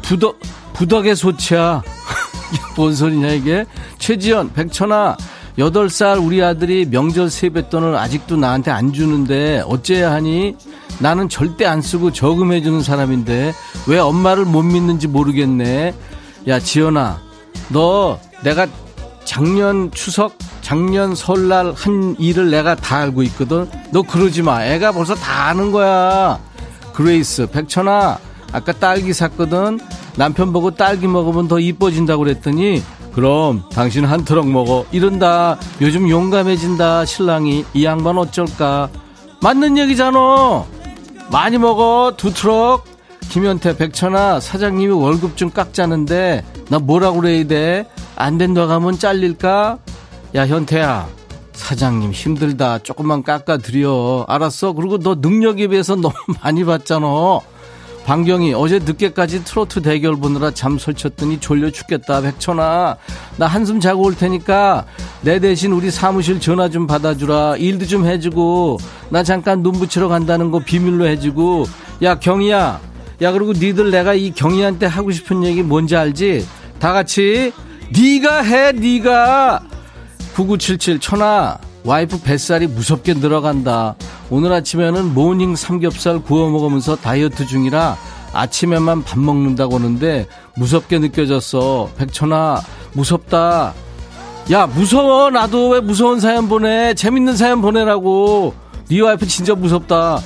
부덕, 부덕의 소치야. 뭔 소리냐, 이게? 최지연, 백천아, 여덟 살 우리 아들이 명절 세뱃돈을 아직도 나한테 안 주는데 어째야 하니? 나는 절대 안 쓰고 저금해주는 사람인데 왜 엄마를 못 믿는지 모르겠네. 야, 지연아, 너 내가 작년 추석, 작년 설날 한 일을 내가 다 알고 있거든. 너 그러지 마. 애가 벌써 다 아는 거야. 그레이스, 백천아, 아까 딸기 샀거든. 남편 보고 딸기 먹으면 더 이뻐진다고 그랬더니 그럼 당신 한 트럭 먹어. 이런다. 요즘 용감해진다. 신랑이 이 양반 어쩔까? 맞는 얘기잖아. 많이 먹어 두 트럭 김현태 백천아 사장님이 월급 좀 깎자는데 나 뭐라고 그래야 돼? 안 된다고 하면 잘릴까? 야 현태야 사장님 힘들다 조금만 깎아드려 알았어? 그리고 너 능력에 비해서 너무 많이 받잖아 방경이 어제 늦게까지 트로트 대결 보느라 잠 설쳤더니 졸려 죽겠다. 백천아 나 한숨 자고 올 테니까 내 대신 우리 사무실 전화 좀 받아주라. 일도 좀 해주고 나 잠깐 눈 붙이러 간다는 거 비밀로 해주고. 야 경이야. 야 그리고 니들 내가 이 경이한테 하고 싶은 얘기 뭔지 알지? 다 같이 니가 해 니가. 9977 천아 와이프 뱃살이 무섭게 늘어간다. 오늘 아침에는 모닝 삼겹살 구워 먹으면서 다이어트 중이라 아침에만 밥 먹는다고 하는데 무섭게 느껴졌어. 백천아, 무섭다. 야, 무서워. 나도 왜 무서운 사연 보내. 재밌는 사연 보내라고. 네 와이프 진짜 무섭다.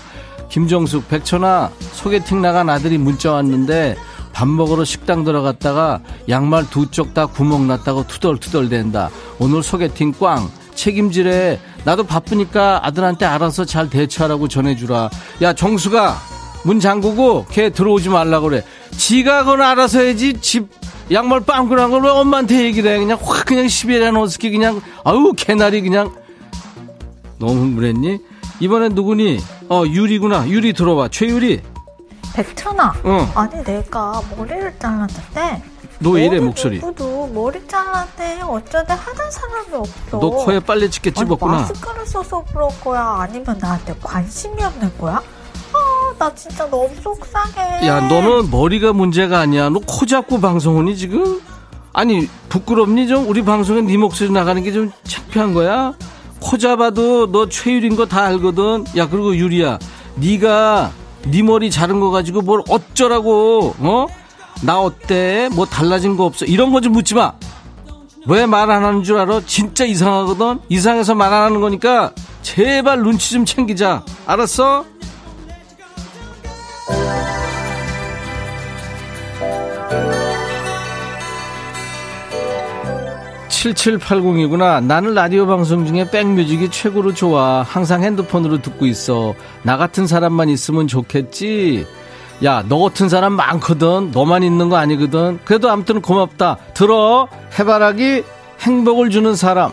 김정숙, 백천아, 소개팅 나간 아들이 문자 왔는데 밥 먹으러 식당 들어갔다가 양말 두 쪽 다 구멍 났다고 투덜투덜 된다. 오늘 소개팅 꽝. 책임지래. 나도 바쁘니까 아들한테 알아서 잘 대처하라고 전해주라. 야, 정수가 문 잠그고 걔 들어오지 말라 그래. 지가 그건 알아서 해야지. 집 양말 빵꾸난 걸 왜 엄마한테 얘기를 해. 그냥 확 그냥 시베리안 허스키 그냥 아우 개나리 그냥 너무 흥분했니? 이번엔 누구니? 어 유리구나. 유리 들어와. 최유리. 백천아. 어. 아니 내가 머리를 잘랐는데 너왜 이래 어디 목소리? 누구도 머리 잘랐대 어쩌다 하는 사람이 없어. 너 코에 빨래 아니, 찝었구나. 마스크를 써서 그럴 거야? 아니면 나한테 관심이 없는 거야? 아, 나 진짜 너무 속상해. 야, 너는 머리가 문제가 아니야. 너 코 잡고 방송하니 지금? 아니 부끄럽니 좀? 우리 방송에 네 목소리 나가는 게 좀 창피한 거야? 코 잡아도 너 최유리인 거다 알거든. 야 그리고 유리야, 네가 네 머리 자른 거 가지고 뭘 어쩌라고? 어? 나 어때? 뭐 달라진 거 없어? 이런 거 좀 묻지 마. 왜 말 안 하는 줄 알아? 진짜 이상하거든? 이상해서 말 안 하는 거니까 제발 눈치 좀 챙기자. 알았어? 7780이구나. 나는 라디오 방송 중에 백뮤직이 최고로 좋아. 항상 핸드폰으로 듣고 있어. 나 같은 사람만 있으면 좋겠지? 야, 너 같은 사람 많거든. 너만 있는 거 아니거든. 그래도 아무튼 고맙다. 들어. 해바라기 행복을 주는 사람.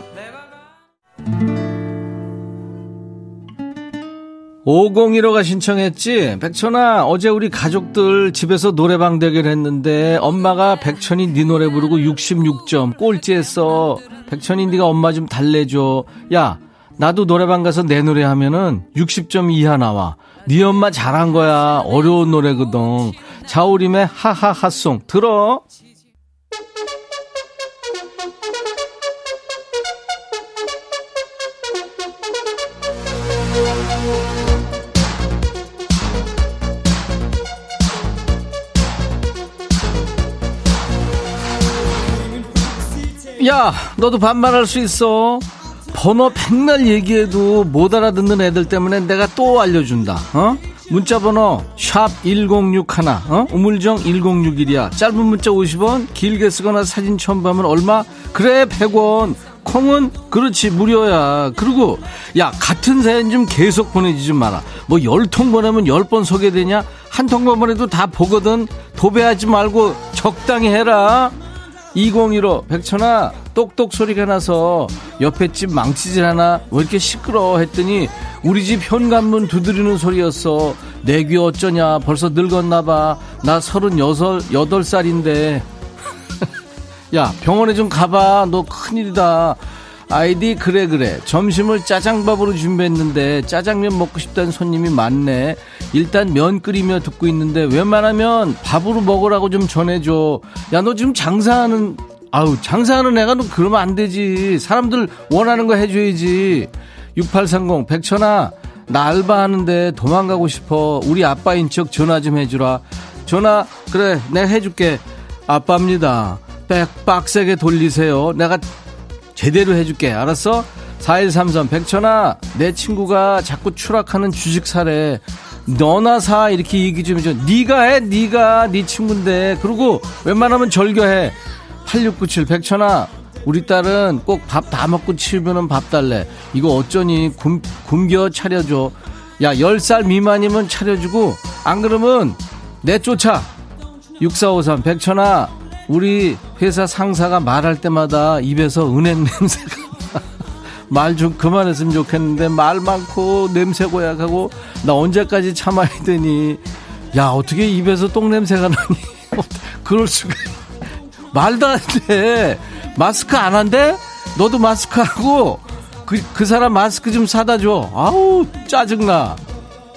5015가 신청했지? 백천아, 어제 우리 가족들 집에서 노래방 대결 했는데 엄마가 백천이 네 노래 부르고 66점 꼴찌했어. 백천이 네가 엄마 좀 달래줘. 야, 나도 노래방 가서 내 노래 하면은 60점 이하 나와. 네 엄마 잘한 거야. 어려운 노래거든. 자우림의 하하하송 들어. 야, 너도 반말할 수 있어. 번호 백날 얘기해도 못 알아듣는 애들 때문에 내가 또 알려준다. 어? 문자 번호 샵 1061, 어? 우물정 1061이야. 짧은 문자 50원, 길게 쓰거나 사진 첨부하면 얼마? 그래, 100원. 콩은 그렇지 무료야. 그리고 야 같은 사연 좀 계속 보내지 좀 마라. 뭐 열 통 보내면 열 번 소개되냐? 한 통만 보내도 다 보거든. 도배하지 말고 적당히 해라. 2015 백천아 똑똑 소리가 나서 옆에 집 망치질 하나? 왜 이렇게 시끄러워 했더니 우리 집 현관문 두드리는 소리였어. 내 귀 어쩌냐? 벌써 늙었나봐. 나 서른여섯 여덟 살인데. 야 병원에 좀 가봐. 너 큰일이다 아이디 그래 그래. 점심을 짜장밥으로 준비했는데 짜장면 먹고 싶다는 손님이 많네. 일단 면 끓이며 듣고 있는데 웬만하면 밥으로 먹으라고 좀 전해줘. 야 너 지금 장사하는 아우 장사하는 애가 너 그러면 안 되지. 사람들 원하는 거 해줘야지. 6830 백천아 나 알바하는데 도망가고 싶어. 우리 아빠인 척 전화 좀 해주라. 전화 그래 내가 해줄게. 아빠입니다. 백 빡세게 돌리세요. 내가 제대로 해줄게. 알았어? 4133 백천아 내 친구가 자꾸 추락하는 주식 사래 너나 사 이렇게 얘기 좀 해줘. 네가 해 네가. 네 친구인데. 그리고 웬만하면 절교해. 8697 백천아 우리 딸은 꼭 밥 다 먹고 치우면은 밥 달래. 이거 어쩌니? 굶, 굶겨 차려줘. 야 10살 미만이면 차려주고 안 그러면 내 쫓아. 6453 백천아 우리 회사 상사가 말할 때마다 입에서 은행 냄새가 말 좀 그만했으면 좋겠는데 말 많고 냄새 고약하고 나 언제까지 참아야 되니? 야 어떻게 입에서 똥 냄새가 나니? 그럴 수가 말도 안돼. 마스크 안 한대? 너도 마스크 하고 그, 그 사람 마스크 좀 사다 줘. 아우 짜증나.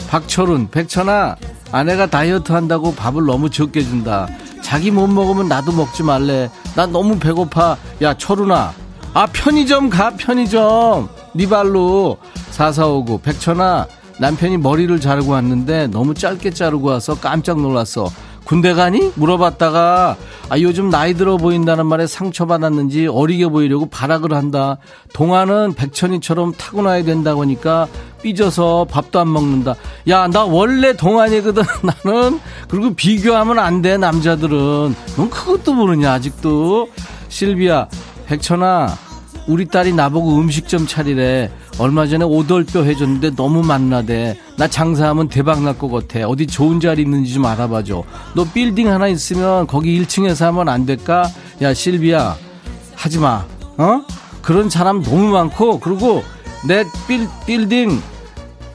박철훈 백천아 아내가 다이어트 한다고 밥을 너무 적게 준다 자기 못 먹으면 나도 먹지 말래. 나 너무 배고파. 야 철훈아. 아 편의점 가 편의점. 네 발로. 4459 백천아. 남편이 머리를 자르고 왔는데 너무 짧게 자르고 와서 깜짝 놀랐어 군대 가니? 물어봤다가 아 요즘 나이 들어 보인다는 말에 상처받았는지 어리게 보이려고 발악을 한다. 동화는 백천이처럼 타고나야 된다고 하니까 삐져서 밥도 안 먹는다. 야 나 원래 동안이거든. 나는 그리고 비교하면 안 돼 남자들은. 넌 그것도 모르냐 아직도? 실비야 백천아 우리 딸이 나보고 음식점 차리래. 얼마 전에 오돌뼈 해줬는데 너무 맛나대. 나 장사하면 대박 날 것 같아. 어디 좋은 자리 있는지 좀 알아봐줘. 너 빌딩 하나 있으면 거기 1층에서 하면 안 될까? 야 실비야. 하지 마. 어? 그런 사람 너무 많고 그리고 내 빌, 빌딩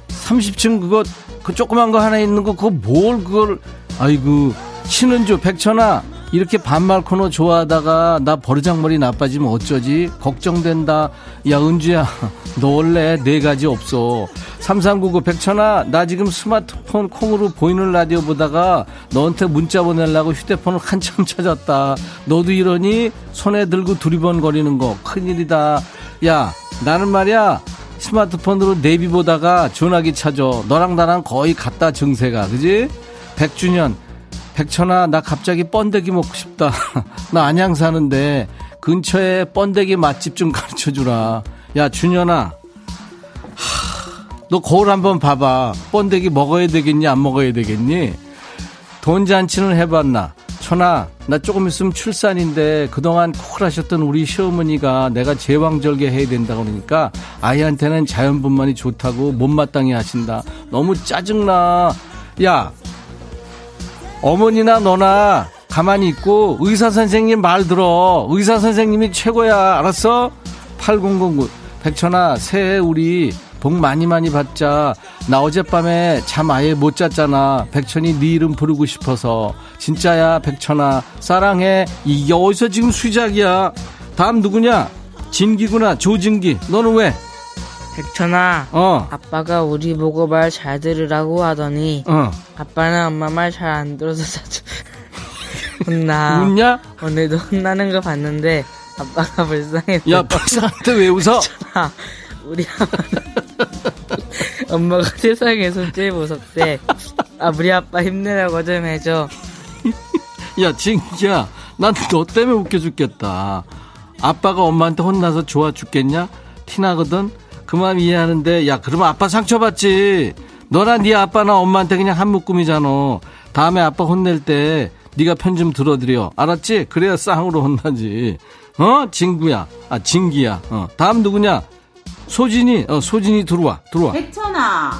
30층 그거 그 조그만 거 하나 있는 거 그거 뭘 그걸 아이고 신은주 백천아 이렇게 반말 코너 좋아하다가 나 버르장머리 나빠지면 어쩌지? 걱정된다. 야 은주야 너 원래 네 가지 없어. 3399 백천아 나 지금 스마트폰 콩으로 보이는 라디오 보다가 너한테 문자 보내려고 휴대폰을 한참 찾았다. 너도 이러니? 손에 들고 두리번거리는 거. 큰일이다. 야 나는 말이야 스마트폰으로 내비 보다가 전화기 찾아. 너랑 나랑 거의 같다 증세가. 그지? 100주년 백천아 나 갑자기 번데기 먹고 싶다. 나 안양 사는데 근처에 번데기 맛집 좀 가르쳐주라. 야 준현아. 너 거울 한번 봐봐. 번데기 먹어야 되겠니? 안 먹어야 되겠니? 돈 잔치는 해봤나? 천아, 나 조금 있으면 출산인데 그동안 쿨하셨던 우리 시어머니가 내가 제왕절개 해야 된다고 그러니까 아이한테는 자연분만이 좋다고 못마땅해 하신다. 너무 짜증나. 야, 어머니나 너나 가만히 있고 의사 선생님 말 들어. 의사 선생님이 최고야. 알았어? 8009. 백천아, 새해 우리 복 많이 많이 받자. 나 어젯밤에 잠 아예 못 잤잖아. 백천이 네 이름 부르고 싶어서. 진짜야, 백천아. 사랑해. 이게 어디서 지금 수작이야. 다음 누구냐? 진기구나. 조진기. 너는 왜? 백천아, 어, 아빠가 우리 보고 말 잘 들으라고 하더니 어. 아빠는 엄마 말 잘 안 들어서 자주 혼나. 웃냐? 오늘도 혼나는 거 봤는데 아빠가 불쌍해. 야, 박사한테 왜 웃어? 아, 우리 아빠는 엄마가 세상에서 제일 무섭대. 아, 우리 아빠 힘내라고 좀 해줘. 야, 진기야. 난 너 때문에 웃겨 죽겠다. 아빠가 엄마한테 혼나서 좋아 죽겠냐? 티나거든? 그 마음 이해하는데, 야, 그러면 아빠 상처받지. 너나 네 아빠나 엄마한테 그냥 한 묶음이잖아. 다음에 아빠 혼낼 때 네가 편 좀 들어드려. 알았지? 그래야 쌍으로 혼나지. 어? 진구야. 아, 진기야. 어. 다음 누구냐? 소진이. 어, 소진이 들어와. 들어와. 백천아,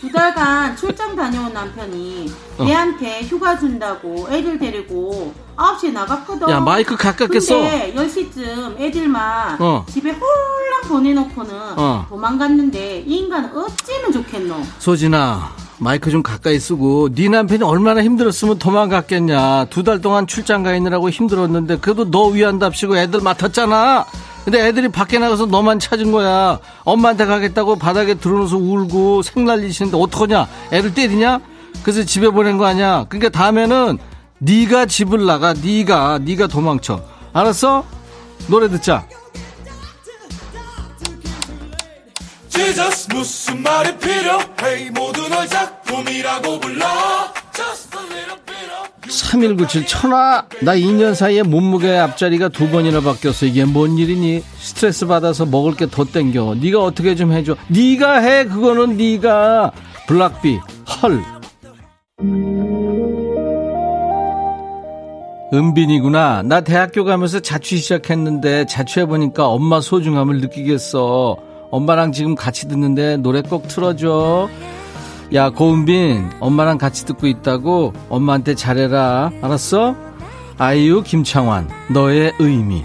두 달간 출장 다녀온 남편이 어. 애한테 휴가 준다고 애들 데리고 9시에 나갔거든. 야, 마이크 가깝게 써. 근데 10시쯤 애들만 어. 집에 홀랑 보내놓고는 어. 도망갔는데 이 인간은 어찌면 좋겠노? 소진아 마이크 좀 가까이 쓰고 네 남편이 얼마나 힘들었으면 도망갔겠냐 두 달 동안 출장 가 있느라고 힘들었는데 그래도 너 위한답시고 애들 맡았잖아 근데 애들이 밖에 나가서 너만 찾은 거야 엄마한테 가겠다고 바닥에 들어놓아서 울고 생날리시는데 어떡하냐 애를 때리냐 그래서 집에 보낸 거 아니야 그러니까 다음에는 네가 집을 나가 네가 네가 도망쳐. 알았어? 노래 듣자. Jesus 무슨 말이 필요해? 모두 널 작품이라고 불러. Just a little bit of 3197 천하 나 2년 사이에 몸무게 앞자리가 두 번이나 바뀌었어. 이게 뭔 일이니? 스트레스 받아서 먹을 게 더 땡겨. 네가 어떻게 좀 해줘. 네가 해 그거는 네가. 블락비 헐 은빈이구나. 나 대학교 가면서 자취 시작했는데 자취해보니까 엄마 소중함을 느끼겠어. 엄마랑 지금 같이 듣는데 노래 꼭 틀어줘. 야 고은빈 엄마랑 같이 듣고 있다고 엄마한테 잘해라. 알았어? 아이유 김창완 너의 의미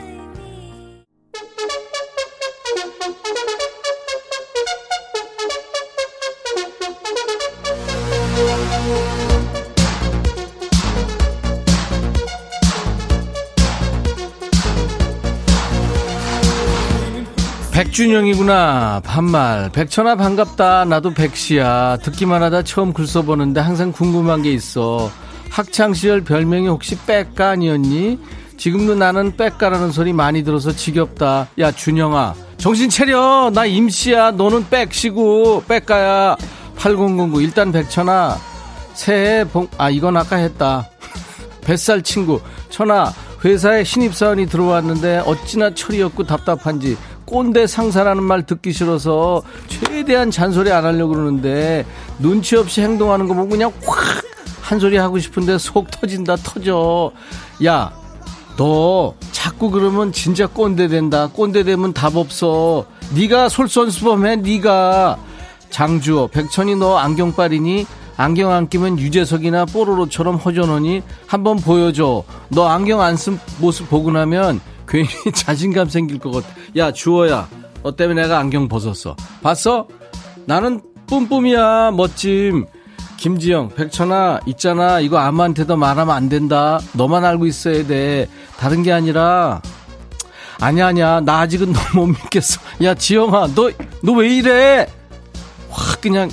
백준영이구나. 반말. 백천아 반갑다. 나도 백시야. 듣기만 하다 처음 글 써보는데 항상 궁금한 게 있어. 학창시절 별명이 혹시 백가 아니었니? 지금도 나는 백가라는 소리 많이 들어서 지겹다. 야 준영아. 정신 차려. 나 임씨야. 너는 백시고. 백가야. 8009 일단 백천아. 새해 복아 이건 아까 했다. 뱃살 친구. 천아 회사에 신입사원이 들어왔는데 어찌나 철이 없고 답답한지 꼰대 상사라는 말 듣기 싫어서 최대한 잔소리 안 하려고 그러는데 눈치 없이 행동하는 거 보고 그냥 확 한 소리 하고 싶은데 속 터진다 터져. 야 너 자꾸 그러면 진짜 꼰대 된다. 꼰대 되면 답 없어. 네가 솔선수범해 네가. 장주호 백천이 너 안경빨이니? 안경 안 끼면 유재석이나 뽀로로처럼 허전하니? 한번 보여줘. 너 안경 안 쓴 모습 보고 나면 괜히 자신감 생길 것 같아. 야 주호야 너 때문에 내가 안경 벗었어. 봤어? 나는 뿜뿜이야 멋짐. 김지영 백천아 있잖아. 이거 아무한테도 말하면 안 된다. 너만 알고 있어야 돼. 다른 게 아니라. 아니야 아니야. 나 아직은 너 못 믿겠어. 야 지영아 너 너 왜 이래? 확 그냥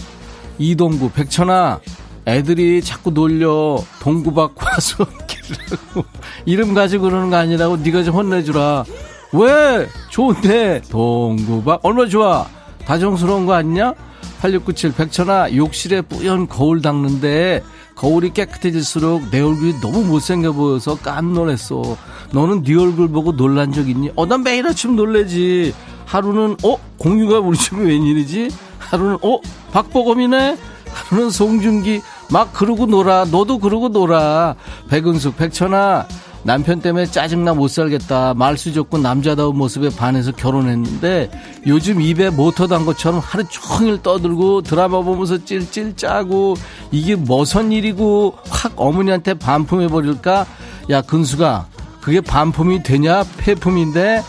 이동구 백천아 애들이 자꾸 놀려. 동구박 과수원길이라고. 이름 가지고 그러는 거 아니라고 네가 좀 혼내주라. 왜? 좋은데. 동구박 얼마나 좋아. 다정스러운 거 아니냐? 8697 백천아 욕실에 뿌연 거울 닦는데 거울이 깨끗해질수록 내 얼굴이 너무 못생겨 보여서 깜놀했어. 너는 네 얼굴 보고 놀란 적 있니? 어 난 매일 아침 놀래지. 하루는 어? 공유가 우리 집에 웬일이지? 하루는 어? 박보검이네? 하루는 송중기 막 그러고 놀아. 너도 그러고 놀아. 백은숙, 백천아. 남편 때문에 짜증나 못 살겠다. 말수 좋고 남자다운 모습에 반해서 결혼했는데 요즘 입에 모터 단 것처럼 하루 종일 떠들고 드라마 보면서 찔찔 짜고 이게 뭐선 일이고 확 어머니한테 반품해버릴까? 야, 근수가 그게 반품이 되냐? 폐품인데?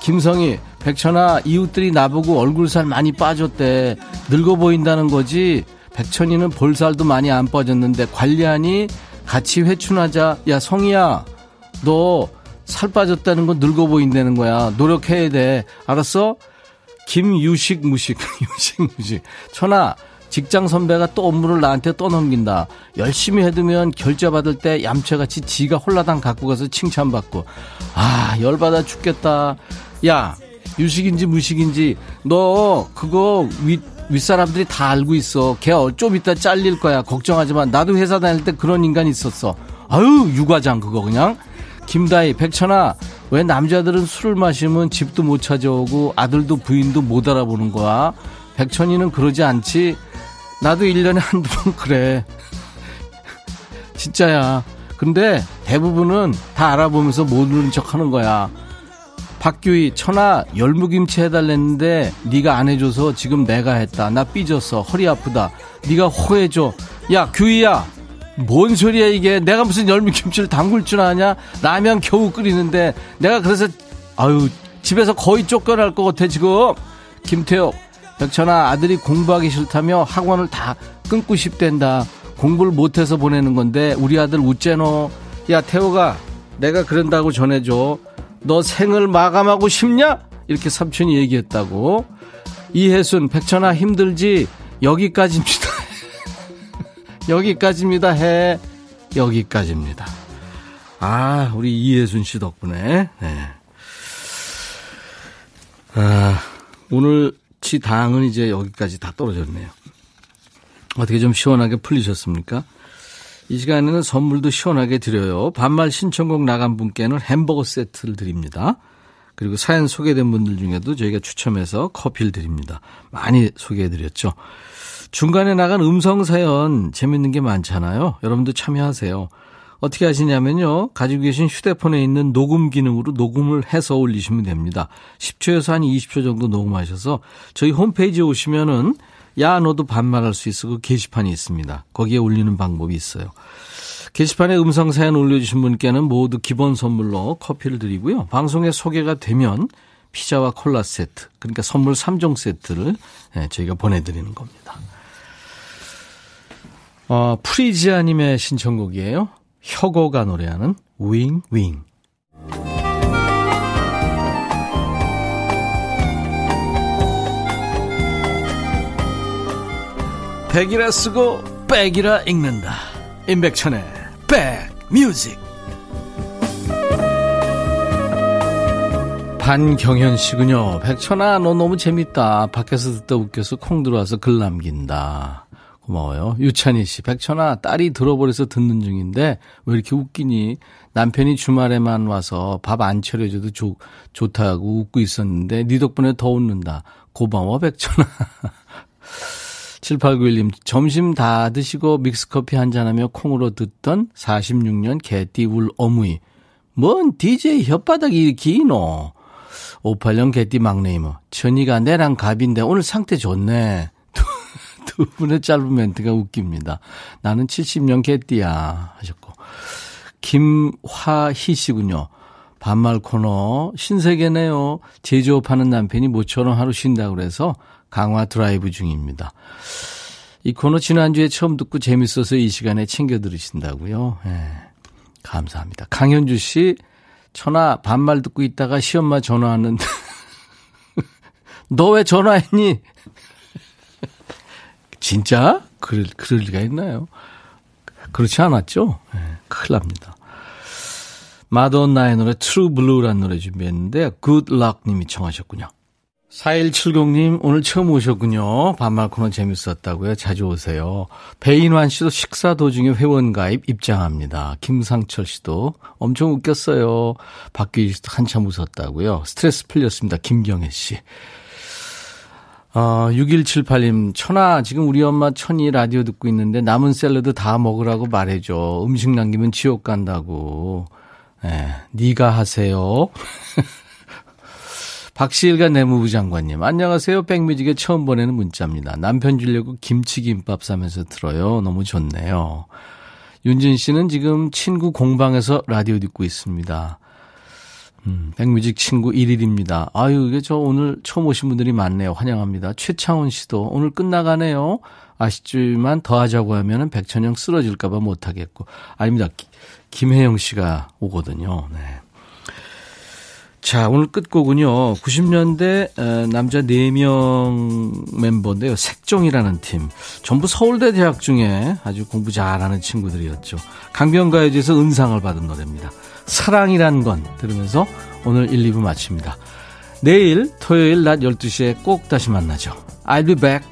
김성희, 백천아, 이웃들이 나보고 얼굴살 많이 빠졌대. 늙어 보인다는 거지? 백천이는 볼살도 많이 안 빠졌는데 관리하니? 같이 회춘하자. 야, 성희야. 너 살 빠졌다는 건 늙어 보인다는 거야. 노력해야 돼. 알았어? 김유식 무식. 유식 무식. 천아, 직장 선배가 또 업무를 나한테 떠넘긴다. 열심히 해두면 결제 받을 때 얌체같이 지가 홀라당 갖고 가서 칭찬받고. 아, 열받아 죽겠다. 야, 유식인지 무식인지 너 그거 윗, 윗사람들이 다 알고 있어. 걔 좀 이따 잘릴 거야. 걱정하지 마. 나도 회사 다닐 때 그런 인간 있었어. 아유, 유과장 그거 그냥. 김다희, 백천아, 왜 남자들은 술을 마시면 집도 못 찾아오고 아들도 부인도 못 알아보는 거야? 백천이는 그러지 않지? 나도 1년에 한두 번 그래. 진짜야. 근데 대부분은 다 알아보면서 모르는 척 하는 거야. 박규희, 천아, 열무김치 해달랬는데 네가 안 해줘서 지금 내가 했다. 나 삐졌어. 허리 아프다. 네가 호해줘. 야, 규희야. 뭔 소리야 이게. 내가 무슨 열무김치를 담글 줄 아냐? 라면 겨우 끓이는데 내가 그래서 아유 집에서 거의 쫓겨날 것 같아 지금. 김태호, 백천아 아들이 공부하기 싫다며 학원을 다 끊고 싶댄다. 공부를 못해서 보내는 건데 우리 아들 웃재노. 야 태호가 내가 그런다고 전해줘. 너 생을 마감하고 싶냐? 이렇게 삼촌이 얘기했다고. 이혜순, 백천아 힘들지? 여기까지입니다. 여기까지입니다. 해. 여기까지입니다. 아, 우리 이혜순 씨 덕분에. 네. 아, 오늘치 당은 이제 여기까지 다 떨어졌네요. 어떻게 좀 시원하게 풀리셨습니까? 이 시간에는 선물도 시원하게 드려요. 반말 신청곡 나간 분께는 햄버거 세트를 드립니다. 그리고 사연 소개된 분들 중에도 저희가 추첨해서 커피를 드립니다. 많이 소개해드렸죠. 중간에 나간 음성 사연 재밌는 게 많잖아요. 여러분도 참여하세요. 어떻게 하시냐면요. 가지고 계신 휴대폰에 있는 녹음 기능으로 녹음을 해서 올리시면 됩니다. 10초에서 한 20초 정도 녹음하셔서 저희 홈페이지에 오시면은 야 너도 반말할 수 있어 그 게시판이 있습니다. 거기에 올리는 방법이 있어요. 게시판에 음성 사연 올려주신 분께는 모두 기본 선물로 커피를 드리고요. 방송에 소개가 되면 피자와 콜라 세트 그러니까 선물 3종 세트를 예, 저희가 보내드리는 겁니다. 어, 프리지아님의 신청곡이에요. 혁오가 노래하는 윙 윙. 백이라 쓰고 백이라 읽는다. 임백천의 백뮤직. 반경현 씨군요. 백천아, 너 너무 재밌다. 밖에서 듣다 웃겨서 콩 들어와서 글 남긴다. 고마워요. 유찬희 씨, 백천아, 딸이 들어버려서 듣는 중인데 왜 이렇게 웃기니? 남편이 주말에만 와서 밥 안 차려줘도 좋, 좋다고 웃고 있었는데 네 덕분에 더 웃는다. 고마워, 백천아. 7891님, 점심 다 드시고 믹스커피 한잔하며 콩으로 듣던 46년 개띠 울 어무이. 뭔 DJ 혓바닥이 기노? 58년 개띠 막내 이모. 천이가 내랑 갑인데 오늘 상태 좋네. 두, 두 분의 짧은 멘트가 웃깁니다. 나는 70년 개띠야. 하셨고. 김화희 씨군요. 반말 코너 신세계네요. 제조업하는 남편이 모처럼 하루 쉰다고 그래서 강화 드라이브 중입니다. 이 코너 지난주에 처음 듣고 재밌어서 이 시간에 챙겨 들으신다고요. 예, 감사합니다. 강현주 씨, 천하 반말 듣고 있다가 시엄마 전화 왔는데 너 왜 전화했니? 진짜? 그럴, 그럴 리가 있나요? 그렇지 않았죠? 예, 큰일 납니다. 마돈나의 노래 True Blue라는 노래 준비했는데 굿락 님이 청하셨군요. 4170님, 오늘 처음 오셨군요. 반말 코너 재밌었다고요. 자주 오세요. 배인환 씨도 식사 도중에 회원가입 입장합니다. 김상철 씨도 엄청 웃겼어요. 박규희 씨도 한참 웃었다고요. 스트레스 풀렸습니다. 김경혜 씨. 어, 6178님, 천아, 지금 우리 엄마 천이 라디오 듣고 있는데 남은 샐러드 다 먹으라고 말해줘. 음식 남기면 지옥 간다고. 예, 네가 하세요. 박시일과 내무부 장관님, 안녕하세요. 백뮤직에 처음 보내는 문자입니다. 남편 주려고 김치김밥 싸면서 들어요. 너무 좋네요. 윤진 씨는 지금 친구 공방에서 라디오 듣고 있습니다. 음, 백뮤직 친구 1일입니다. 아유, 이게 저 오늘 처음 오신 분들이 많네요. 환영합니다. 최창훈 씨도 오늘 끝나가네요. 아쉽지만 더 하자고 하면은 백천영 쓰러질까봐 못하겠고. 아닙니다. 김혜영 씨가 오거든요. 네. 자, 오늘 끝곡은요. 90년대 남자 4명 멤버인데요. 색종이라는 팀. 전부 서울대 대학 중에 아주 공부 잘하는 친구들이었죠. 강변가요제에서 은상을 받은 노래입니다. 사랑이란 건 들으면서 오늘 1, 2부 마칩니다. 내일 토요일 낮 12시에 꼭 다시 만나죠. I'll be back.